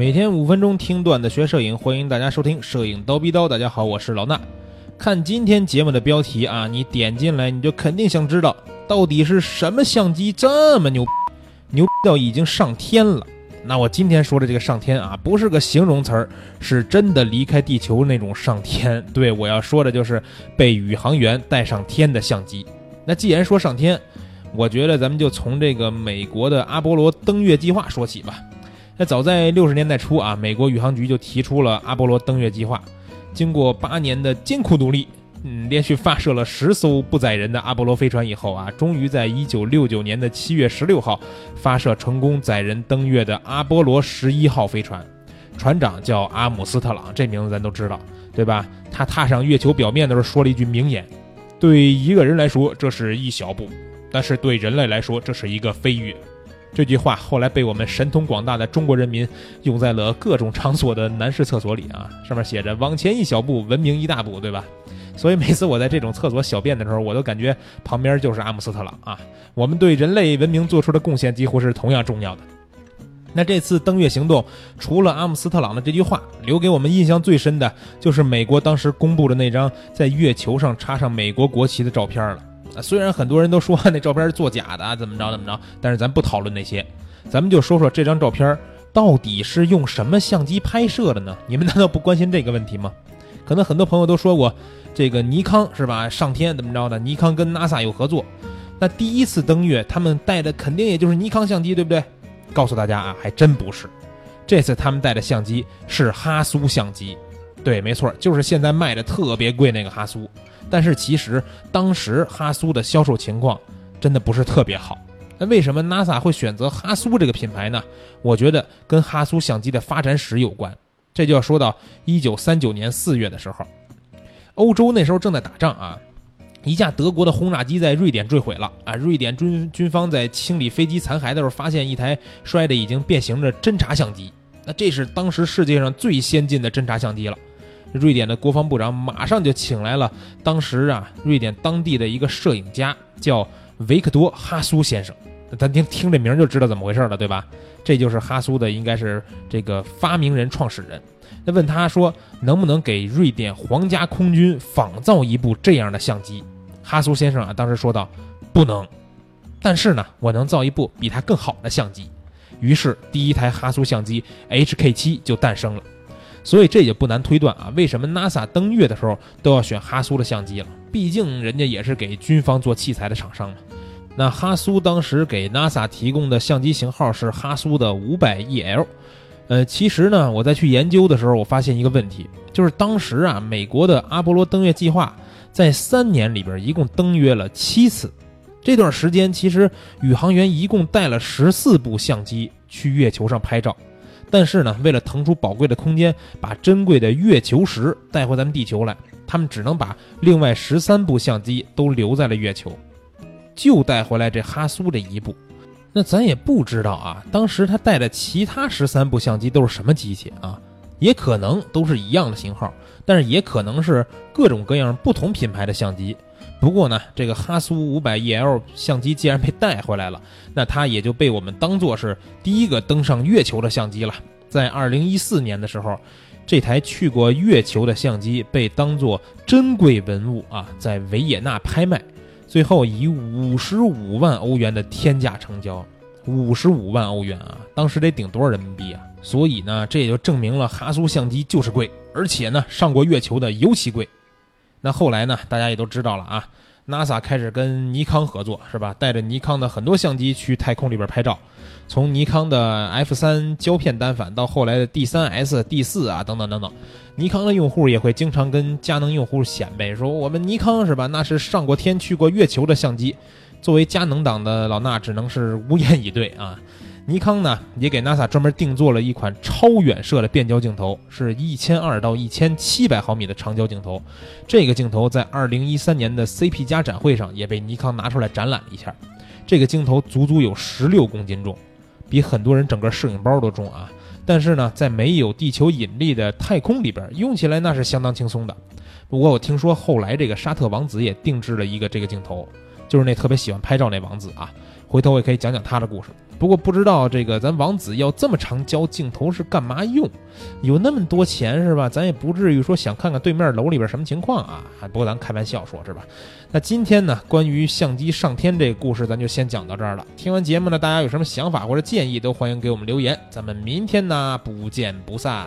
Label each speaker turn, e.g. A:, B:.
A: 每天五分钟听段子学摄影，欢迎大家收听《摄影刀逼刀》。大家好，我是老衲。看今天节目的标题啊，你点进来你就肯定想知道，到底是什么相机这么牛，牛到已经上天了。那我今天说的这个上天啊，不是个形容词儿，是真的离开地球那种上天。对我要说的就是被宇航员带上天的相机。那既然说上天，我觉得咱们就从这个美国的阿波罗登月计划说起吧。那早在六十年代初啊，美国宇航局就提出了阿波罗登月计划。经过八年的艰苦努力，嗯，连续发射了十艘不载人的阿波罗飞船以后啊，终于在一九六九年的七月十六号发射成功载人登月的阿波罗十一号飞船。船长叫阿姆斯特朗，这名字咱都知道，对吧？他踏上月球表面的时候说了一句名言：“对一个人来说，这是一小步；但是对人类来说，这是一个飞跃。”这句话后来被我们神通广大的中国人民用在了各种场所的男士厕所里啊，上面写着“往前一小步，文明一大步”，对吧？所以每次我在这种厕所小便的时候，我都感觉旁边就是阿姆斯特朗啊。我们对人类文明做出的贡献几乎是同样重要的。那这次登月行动，除了阿姆斯特朗的这句话，留给我们印象最深的就是美国当时公布的那张在月球上插上美国国旗的照片了。虽然很多人都说那照片是作假的，怎么着怎么着，但是咱不讨论那些，咱们就说说这张照片到底是用什么相机拍摄的呢？你们难道不关心这个问题吗？可能很多朋友都说过，这个尼康是吧？上天怎么着的？尼康跟 NASA 有合作，那第一次登月他们带的肯定也就是尼康相机，对不对？告诉大家啊，还真不是，这次他们带的相机是哈苏相机。对，没错，就是现在卖的特别贵那个哈苏。但是其实当时哈苏的销售情况真的不是特别好。那为什么 NASA 会选择哈苏这个品牌呢？我觉得跟哈苏相机的发展史有关。这就要说到1939年4月的时候，欧洲那时候正在打仗啊，一架德国的轰炸机在瑞典坠毁了啊。瑞典军军方在清理飞机残骸的时候，发现一台摔的已经变形的侦察相机。那这是当时世界上最先进的侦察相机了。瑞典的国防部长马上就请来了当时啊，瑞典当地的一个摄影家，叫维克多·哈苏先生。咱听听这名就知道怎么回事了，对吧？这就是哈苏的，应该是这个发明人、创始人。那问他说，能不能给瑞典皇家空军仿造一部这样的相机？哈苏先生啊，当时说道：“不能，但是呢，我能造一部比它更好的相机。”于是，第一台哈苏相机 HK7 就诞生了。所以这也不难推断啊，为什么 NASA 登月的时候都要选哈苏的相机了？毕竟人家也是给军方做器材的厂商嘛。那哈苏当时给 NASA 提供的相机型号是哈苏的 500EL。呃，其实呢，我在去研究的时候，我发现一个问题，就是当时啊，美国的阿波罗登月计划在三年里边一共登月了七次，这段时间其实宇航员一共带了十四部相机去月球上拍照。但是呢，为了腾出宝贵的空间，把珍贵的月球石带回咱们地球来，他们只能把另外十三部相机都留在了月球，就带回来这哈苏这一部。那咱也不知道啊，当时他带的其他十三部相机都是什么机器啊？也可能都是一样的型号，但是也可能是各种各样不同品牌的相机。不过呢，这个哈苏五百 EL 相机既然被带回来了，那它也就被我们当做是第一个登上月球的相机了。在二零一四年的时候，这台去过月球的相机被当作珍贵文物啊，在维也纳拍卖，最后以五十五万欧元的天价成交。五十五万欧元啊，当时得顶多少人民币啊？所以呢，这也就证明了哈苏相机就是贵，而且呢，上过月球的尤其贵。那后来呢？大家也都知道了啊，NASA 开始跟尼康合作，是吧？带着尼康的很多相机去太空里边拍照，从尼康的 F 三胶片单反到后来的 D 三 S、D 四啊，等等等等，尼康的用户也会经常跟佳能用户显摆说，我们尼康是吧？那是上过天、去过月球的相机。作为佳能党的老衲，只能是无言以对啊。尼康呢，也给 NASA 专门定做了一款超远摄的变焦镜头，是一千二到一千七百毫米的长焦镜头。这个镜头在二零一三年的 CP 加展会上也被尼康拿出来展览了一下。这个镜头足足有十六公斤重，比很多人整个摄影包都重啊！但是呢，在没有地球引力的太空里边，用起来那是相当轻松的。不过我听说后来这个沙特王子也定制了一个这个镜头，就是那特别喜欢拍照那王子啊。回头我也可以讲讲他的故事。不过不知道这个咱王子要这么长焦镜头是干嘛用？有那么多钱是吧？咱也不至于说想看看对面楼里边什么情况啊。不过咱开玩笑说是吧？那今天呢，关于相机上天这个故事，咱就先讲到这儿了。听完节目呢，大家有什么想法或者建议，都欢迎给我们留言。咱们明天呢，不见不散。